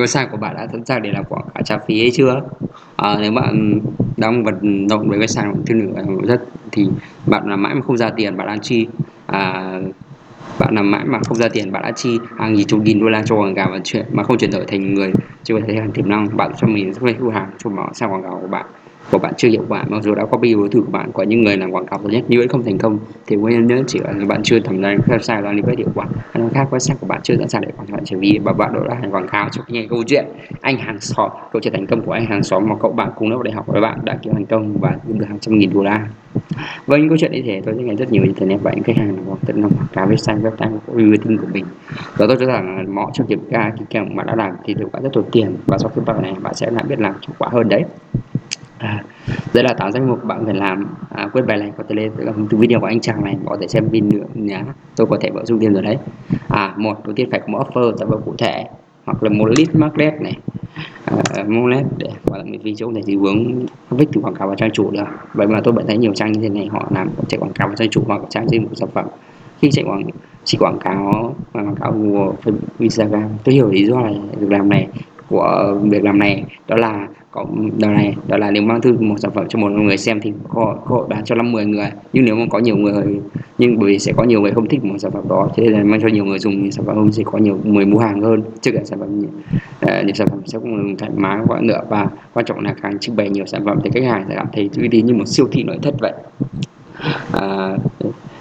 website của bạn đã sẵn sàng để làm quảng cáo trả phí hay chưa? À, nếu bạn đang vận động với website của thương hiệu rất thì bạn làm mãi mà không ra tiền bạn đang chi. À, bạn làm mãi mà không ra tiền bạn đã chi hàng nghìn chục nghìn đô la cho quảng cáo và chuyện mà không chuyển đổi thành người chưa có thể hàng tiềm năng. Bạn cho mình rất là thu hàng cho nó sang quảng cáo của bạn của bạn chưa hiệu quả mặc dù đã copy đối thủ của bạn của những người làm quảng cáo tốt nhất, nhưng vẫn không thành công. Thì nguyên nhân chỉ là bạn chưa thẩm định website đang đi hiệu quả. Hay nói khác, website của bạn chưa sẵn sàng để quảng cáo chỉ vì và bạn đã hành quảng cáo cho nghe câu chuyện. Anh hàng xóm câu chuyện thành công của anh hàng xóm mà cậu bạn cùng lớp đại học với bạn đã kiếm thành công và kiếm được hàng trăm nghìn đô la. Với những câu chuyện như thế, tôi sẽ nghe rất nhiều internet và những khách hàng hoặc tận lòng quảng cáo website website của marketing của mình. Và tôi cho rằng mọi trong kiểm tra kỹ càng bạn đã làm thì được bạn rất tốn tiền, và sau khi bạn này bạn sẽ lại biết làm hiệu quả hơn đấy à, đây là tám danh mục bạn phải làm. À, quyết bài này có thể lên là video của anh chàng này có thể xem pin nữa nhá tôi có thể bổ sung thêm rồi đấy. À một đầu tiên phải có một offer tạo phẩm cụ thể hoặc là một list magnet này. À, uh, magnet để gọi là miễn phí chỗ để thì hướng vích từ quảng cáo vào trang chủ được. Vậy mà tôi vẫn thấy nhiều trang như thế này họ làm chạy quảng cáo vào trang chủ hoặc trang trên một sản phẩm. Khi chạy quảng chỉ quảng cáo quảng cáo của Instagram. Tôi hiểu lý do này việc làm này của việc làm này. Đó là có đó này đó là nếu mang thư một sản phẩm cho một người xem thì có cơ hội bán cho năm mười người. Nhưng nếu mà có nhiều người nhưng bởi vì sẽ có nhiều người không thích một sản phẩm đó thế nên mang cho nhiều người dùng thì sản phẩm hơn sẽ có nhiều người mua hàng hơn. Chứ cả sản phẩm nhiều ờ, những sản phẩm sẽ không thoải mái quá nữa. Và quan trọng là càng trưng bày nhiều sản phẩm thì khách hàng sẽ cảm thấy uy tín như một siêu thị nội thất vậy. À,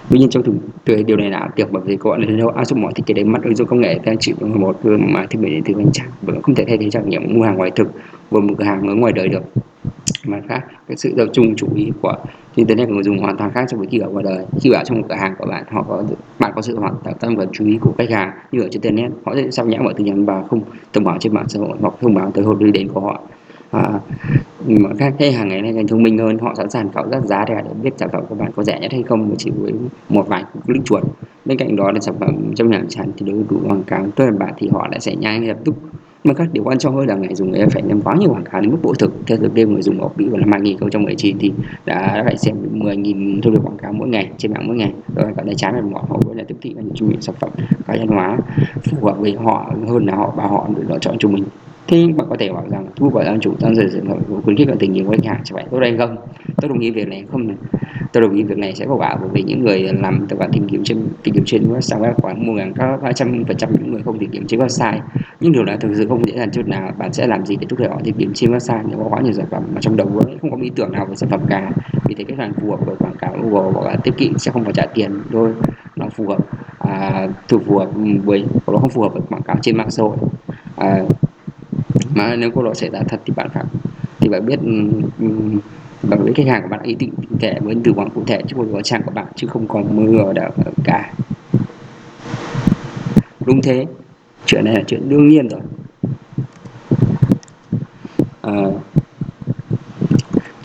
tuy nhiên trong thực tế, điều này là được bởi vì các bạn lần áp dụng mọi thiết kế đánh mắt ứng dụng công nghệ đang chịu một mà thiết bị điện tử anh chẳng vẫn không thể thay thế trải nghiệm mua hàng ngoài thực và một cửa hàng ở ngoài đời được. Mà khác, cái sự tập trung chú ý của internet của người dùng hoàn toàn khác so với khi ở ngoài đời. Khi ở trong một cửa hàng của bạn, họ có bạn có sự hoàn toàn tâm và chú ý của khách hàng như ở trên internet, họ sẽ sao nhãn mọi tin nhắn và không thông báo trên mạng xã hội hoặc thông báo tới hộp đi đến của họ à, các khách hàng ngày nay thông minh hơn họ sẵn sàng khảo sát giá để biết sản phẩm của bạn có rẻ nhất hay không chỉ với một vài click chuột. Bên cạnh đó là sản phẩm trong nhà sản thì đối đủ quảng cáo tôi là bạn thì họ lại sẽ nhanh lập tức. Mà các điều quan trọng hơn là người dùng người phải ném quá nhiều quảng cáo đến mức bội thực. Theo thực đêm người dùng ở Mỹ vào năm 2019 thì đã phải xem 10.000 thông điệp quảng cáo mỗi ngày trên mạng mỗi ngày. Rồi cảm thấy chán và họ vẫn là tiếp thị những trung sản phẩm cá nhân hóa phù hợp với họ hơn là họ và họ lựa chọn cho mình thế bạn có thể bảo rằng thu vào làm chủ tăng dần dần khuyến khích bạn tình nhiều khách hàng sẽ phải tốt hay không? Tôi đồng ý việc này không tôi đồng ý việc này sẽ có quả bởi vì những người làm tài khoản tìm kiếm trên tìm kiếm trên website web khoảng mua ngàn có hai trăm phần trăm những người không tìm kiếm trên website. Nhưng điều này thực sự không dễ dàng chút nào. Bạn sẽ làm gì để thúc đẩy họ tìm kiếm trên website? Nếu có quá nhiều sản phẩm mà trong đầu vẫn không có ý tưởng nào về sản phẩm cả vì thế khách hàng phù hợp với quảng cáo Google hoặc là tiếp kỵ sẽ không phải trả tiền thôi. Nó phù hợp à, thử phù hợp với nó không phù hợp với quảng cáo trên mạng xã hội. À, mà nếu cô đó xảy ra thật thì bạn phải thì bạn biết ừ, ừ, bạn biết khách hàng của bạn ý định cụ thể với từ vựng cụ thể chứ không có trang của bạn chứ không còn mơ đâu cả. Đúng thế. Chuyện này là chuyện đương nhiên rồi. À,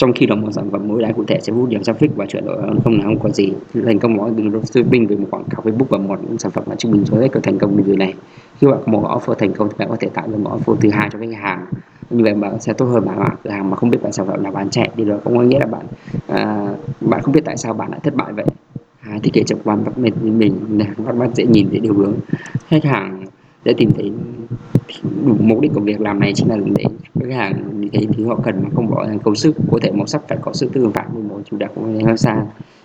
trong khi đó một sản phẩm mới đáy cụ thể sẽ hút nhiều traffic và chuyện đó không là không có gì. Thành công đó đừng dropshipping về một quảng cáo Facebook và một sản phẩm là trung bình số có thành công như điều này. Khi bạn có một offer thành công thì bạn có thể tạo ra một offer thứ hai cho khách hàng. Như vậy bạn sẽ tốt hơn bạn cửa hàng mà không biết bạn sản phẩm là bán chạy. Thì đó cũng có nghĩa là bạn à, bạn không biết tại sao bạn lại thất bại vậy. À, thiết kế trực quan bắt mình mình bắt mắt dễ nhìn dễ điều hướng. Khách hàng để tìm thấy đủ mục đích của việc làm này chính là để khách hàng như thế thì họ cần mà không bỏ ra công sức. Có thể màu sắc phải có sự tương phản với màu chủ đặc của website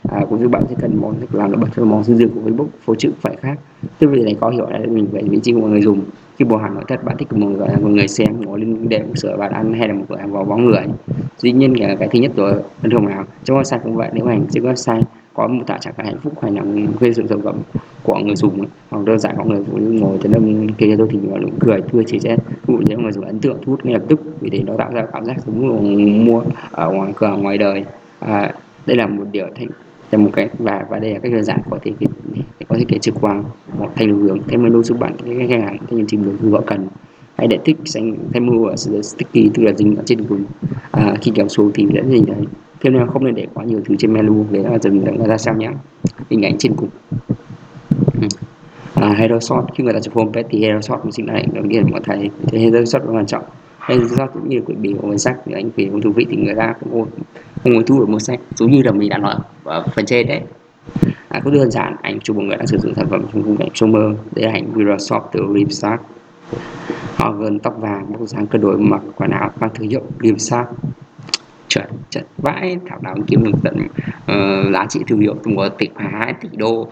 à, cũng như bạn sẽ cần món làm nổi bật cho món dinh dưỡng của Facebook phố chữ phải khác. Tức vì này có hiểu là mình phải vị trí của người dùng. Khi bộ hàng nội thất bạn thích một người, một người xem ngồi lên đệm sửa bàn ăn hay là một cửa hàng vào bóng người. Dĩ nhiên là cái thứ nhất rồi bình thường nào? Trong website cũng vậy nếu hành trên website có mô tả trạng hạnh phúc hay là gây sự sản phẩm của người dùng hoặc đơn giản có người phụ nữ ngồi trên âm kia tôi thì nụ cười tươi chỉ ví dụ như người dùng ấn tượng thu hút ngay lập tức vì thế nó tạo ra cảm giác giống mua ở ngoài cửa ngoài đời. À, đây là một điều thành là một cái và và đây là cách đơn giản có thể có thể kể trực quan một thành hướng. Thêm menu giúp bạn cái khách hàng cái nhân trình được họ cần hay để thích xanh thêm menu ở sticky tức là dính ở trên cùng. À, khi kéo xuống thì sẽ nhìn đấy thêm nữa không nên để quá nhiều thứ trên menu để là dần dần ra sao nhé hình ảnh trên cùng. Ừ. À, hero shot khi người ta chụp homepage thì hero shot mình xin lại đầu tiên mọi thầy. Thì hero shot rất quan trọng. Hero shot cũng như quyển bìa của cuốn sách những anh vì không thú vị thì người ta cũng không ngồi thu được một sách. Giống như là mình đã nói ở phần trên đấy. À, cũng đơn giản anh chụp một người đang sử dụng sản phẩm trong khung cảnh trong mơ đây là ảnh Microsoft từ Ripstart họ gần tóc vàng bóc dáng cơ đổi mặc quần áo mang thương hiệu liêm sắc chuẩn trận vãi thảo nào kiếm được tận uh, giá trị thương hiệu của tịch hóa hai tỷ đô.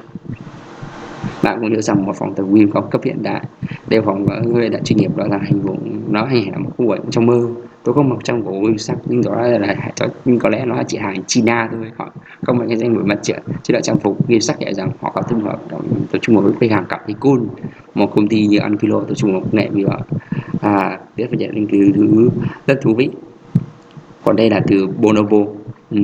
Bạn cũng nhớ rằng một phòng tập gym có cấp hiện đại đều phòng người đã chuyên nghiệp đó là hành vụ nó hay là một khu vực trong mơ. Tôi không mặc trong của Wim sắc nhưng đó là, là nhưng có lẽ nó là chỉ hàng China thôi. Họ không phải cái danh nổi mặt trận chứ là trang phục Wim sắc nhẹ rằng họ có thương hợp tập trung với khách hàng cảm thấy cool một công ty như Ankylo tập trung vào công nghệ vì vậy. À biết phải nhận những thứ rất thú vị. Còn đây là từ Bonobo. Ừ.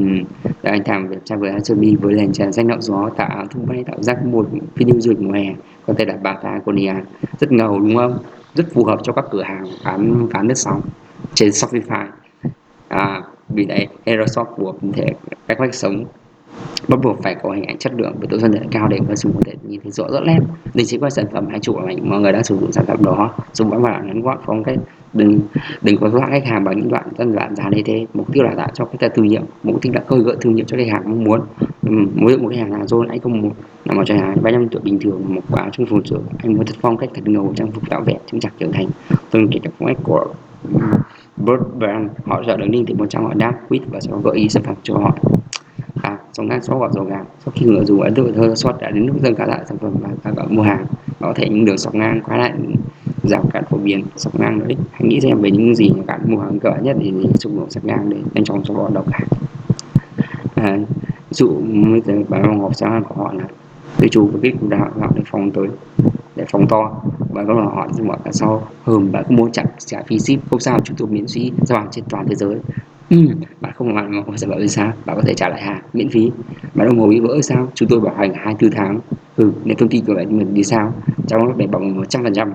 anh làm về trang với Asobi với nền tràn danh nạo gió tạo thu bay tạo ra một video du lịch mùa hè có thể là Patagonia rất ngầu đúng không? Rất phù hợp cho các cửa hàng bán bán nước sóng trên Shopify. À, vì đấy Aerosoft của thể cách cách sống bắt buộc phải có hình ảnh chất lượng với độ phân giải cao để người dùng có thể nhìn thấy rõ rõ nét. Đây chỉ có sản phẩm hay chủ mà mọi người đã sử dụng sản phẩm đó. Dùng bán bản ngắn gọn phong cách, đừng đừng có dọa khách hàng bằng những đoạn dân đoạn giá như thế. Mục tiêu là tạo cho cái thương hiệu, mục tiêu là khơi gợi thương hiệu cho khách hàng mong muốn. Mỗi một cái hàng nào rồi anh không muốn, là một cho hàng ba năm tuổi bình thường, một quả trung phù trưởng anh muốn thật phong cách, thật ngầu, trang phục tạo vẻ chứng chặt trưởng thành. Từng kể cả phong cách của Bird Brand, họ sợ đứng ninh thì một trong họ đáp quýt và sẽ gợi ý sản phẩm cho họ à trong các số hoặc dầu gà sau khi người dùng ấn tượng thơ xuất đã đến lúc dừng cả lại sản phẩm và bạn mua hàng. Có thể những đường sọc ngang quá lại giảm cản phổ biến sọc ngang đấy hãy nghĩ xem về những gì các bạn mua hàng cỡ nhất thì xung đột sọc ngang để nhanh chóng xóa bỏ độc hại à, dụ bây giờ bài học sáng của họ là tự chủ với cái đạo họ để phòng tới để phòng to. Và các bạn họ nhưng mà sau. Hờm bạn mua chặn trả phí ship không sao chúng tôi miễn phí giao hàng trên toàn thế giới ừ, bạn không làm mà sản phẩm thì sao? Bạn có thể trả lại hàng miễn phí. Bạn đồng hồ bị vỡ sao? Chúng tôi bảo hành hai tư tháng. Ừ nếu thông tin của bạn mình đi sao? Trong lúc để bằng một trăm phần trăm.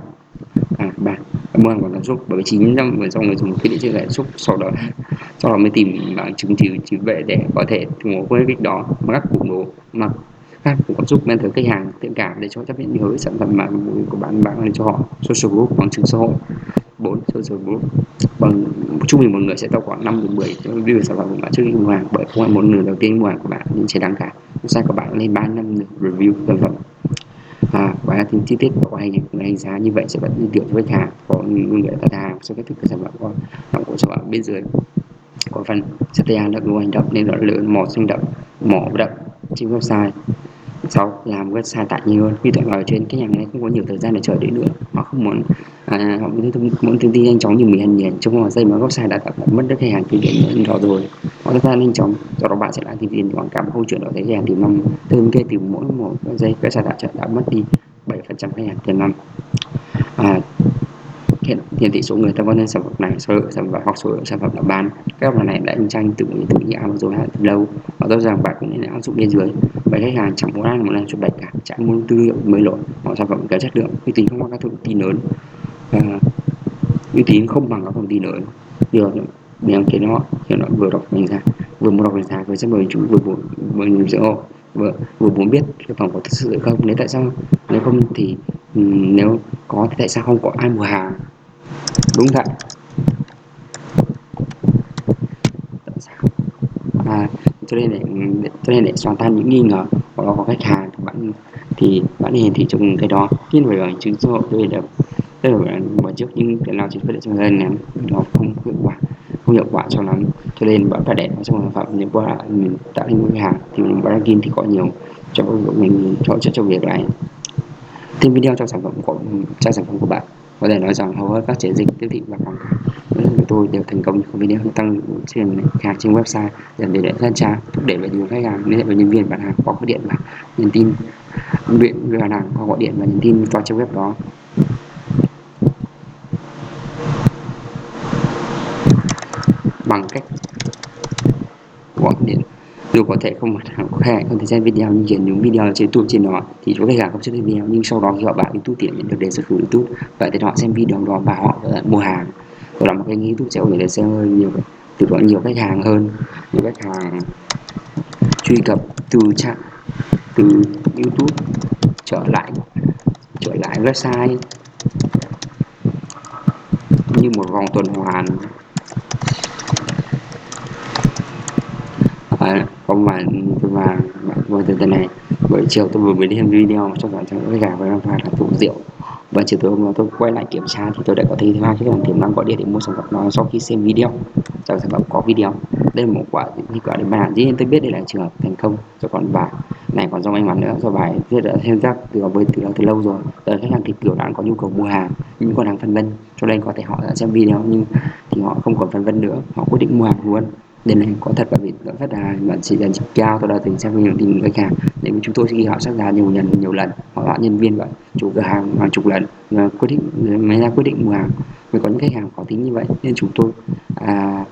À bạn mua hàng bằng cảm xúc bởi vì chín năm người trong người dùng quyết định chưa cảm xúc sau đó sau đó mới tìm bằng chứng chỉ chứng về để có thể ủng hộ với cách đó mà các củng cố mà các cảm xúc men mentor khách hàng thiện cảm để cho chấp nhận nhớ sản phẩm mà của bạn bạn để cho họ social group bằng chứng xã hội bốn social group bằng trung bình một người sẽ tạo khoảng 5 đến 10 review sản phẩm của bạn trước khi mua hàng bởi không phải một nửa đầu tiên mua hàng của bạn nhưng sẽ đáng cả sai của bạn lên 3 năm review sản phẩm à, và tính chi tiết của hành đánh giá như vậy sẽ vẫn tiêu với khách hàng có người đặt hàng sau kết thúc cái sản phẩm của sản của sản phẩm bên dưới. Có phần CTA là hành động nên đoạn lớn mỏ sinh động mỏ động trên website sau làm website tại nhiều hơn khi tận ở trên cái nhà này không có nhiều thời gian để chờ đợi nữa. Họ không muốn à, họ muốn thông, muốn thông tin nhanh chóng như mình ăn nhền trong vòng giây mà website đã tạo mất đất khách hàng từ điểm đó rồi. Họ rất là nhanh chóng do đó bạn sẽ lại tìm tiền quảng cáo câu chuyện đó thấy khách hàng tìm năm tương kê từ mỗi một giây website đã đã mất đi 7 phần trăm khách hàng tiền năm à, hiện hiện thị số người tham quan sản phẩm này số lượng sản phẩm hoặc số lượng sản phẩm đã bán. Các bạn này đã in tranh tự tự như Amazon hạn từ lâu. Và rõ ràng bạn cũng nên áp dụng bên dưới. Bởi khách hàng chẳng muốn ăn một lần chụp đạch cả. Chẳng muốn tư liệu mới lỗi hoặc sản phẩm kém chất lượng. Uy tín không có các thông tin lớn uy tín không bằng các thông tin lớn. Điều mình kiến họ thì nó vừa đọc đánh giá vừa muốn đọc đánh giá vừa sẽ mời chúng vừa muốn vừa nhìn giữa họ vừa, vừa muốn biết cái phòng có thực sự không nếu tại sao? Nếu không thì ừ, nếu có thì tại sao không có ai mua hàng? Đúng vậy. Tại sao? À, cho nên để cho nên để xoắn tan những nghi ngờ của đó có khách hàng thì bạn thì bạn hiển thị trong cái đó. Nhưng phải bằng chứng số tôi được rất là bỏ trước những cái nào chỉ phát để cho lên ném nó không hiệu quả, không hiệu quả cho lắm. Cho nên bạn phải để nó trong sản phẩm nếu qua mình tạo nên cái hàng thì mình bán kim thì có nhiều cho mình hỗ trợ cho việc này. Thêm video cho sản phẩm của cho sản phẩm của bạn, có thể nói rằng hầu hết các chiến dịch tiếp thị và quảng cáo của tôi đều thành công trong video tăng trên hàng trên website dẫn đến lan trang thúc đẩy về nhiều khách hàng, liên hệ với nhân viên bán hàng có gọi điện và nhắn tin viện về hàng có gọi điện và nhắn tin qua trang web đó. Bằng cách gọi điện. Dù có thể không mặt hàng khách hàng không thể xem video, nhưng chuyển những video trên YouTube trên đó thì chỗ khách hàng không xem video, nhưng sau đó khi họ bảo YouTube tiện nhận được đề xuất của YouTube. Vậy thì họ xem video đó và họ mua hàng. Đó là một cái YouTube sẽ có thể xem hơn nhiều từ đó nhiều khách hàng hơn, nhiều khách hàng truy cập từ trạng từ YouTube trở lại trở lại website như một vòng tuần hoàn. À, không mà và vừa từ tuần này. Buổi chiều tôi vừa mới đi thêm video cho bạn cho cái gà với pha là tủ rượu. Và chiều tối hôm đó tôi quay lại kiểm tra thì tôi đã có thấy hai khách hàng tiềm năng gọi điện để mua sản phẩm đó sau khi xem video. Rằng sản phẩm có video. Đây là một quả như quả để bàn dĩ nhiên tôi biết đây là trường hợp thành công cho còn bài này còn do may mắn nữa. Do bài rất đã thêm giác từ với từ, từ lâu rồi. Tới khách hàng thì kiểu đã có nhu cầu mua hàng nhưng còn đang phân vân. Cho nên có thể họ đã xem video nhưng thì họ không còn phân vân nữa. Họ quyết định mua hàng luôn nên này có thật bởi vì lãi suất là bạn chỉ dành cao tôi đã từng xem nhiều tình khách hàng để chúng tôi sẽ ghi họ xác giá nhiều lần nhiều lần họ bạn nhân viên vậy chủ cửa hàng hàng chục lần quyết định mới ra quyết định mua hàng. Vì có những khách hàng khó tính như vậy nên chúng tôi à,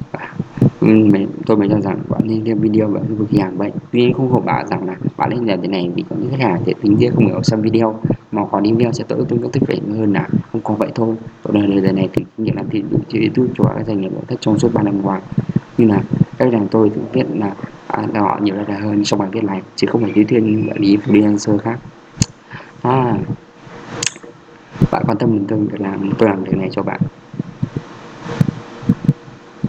mình, tôi mới cho rằng bạn nên xem video và với khách hàng bệnh tuy nhiên không có bảo rằng là bạn nên làm thế này vì có những khách hàng thì tính kia không hiểu xem video mà có đi video sẽ tối tôi có tích vẻ hơn là không có vậy thôi. Tôi đời lời này thì kinh nghiệm làm thị trường youtube cho các doanh nghiệp nội thất trong suốt 3 năm qua. Như là các rằng tôi cũng biết là à, họ nhiều data hơn trong bài viết này chứ không phải lý thuyết quản lý freelancer khác. À, bạn quan tâm đến tôi việc làm tôi làm việc này cho bạn.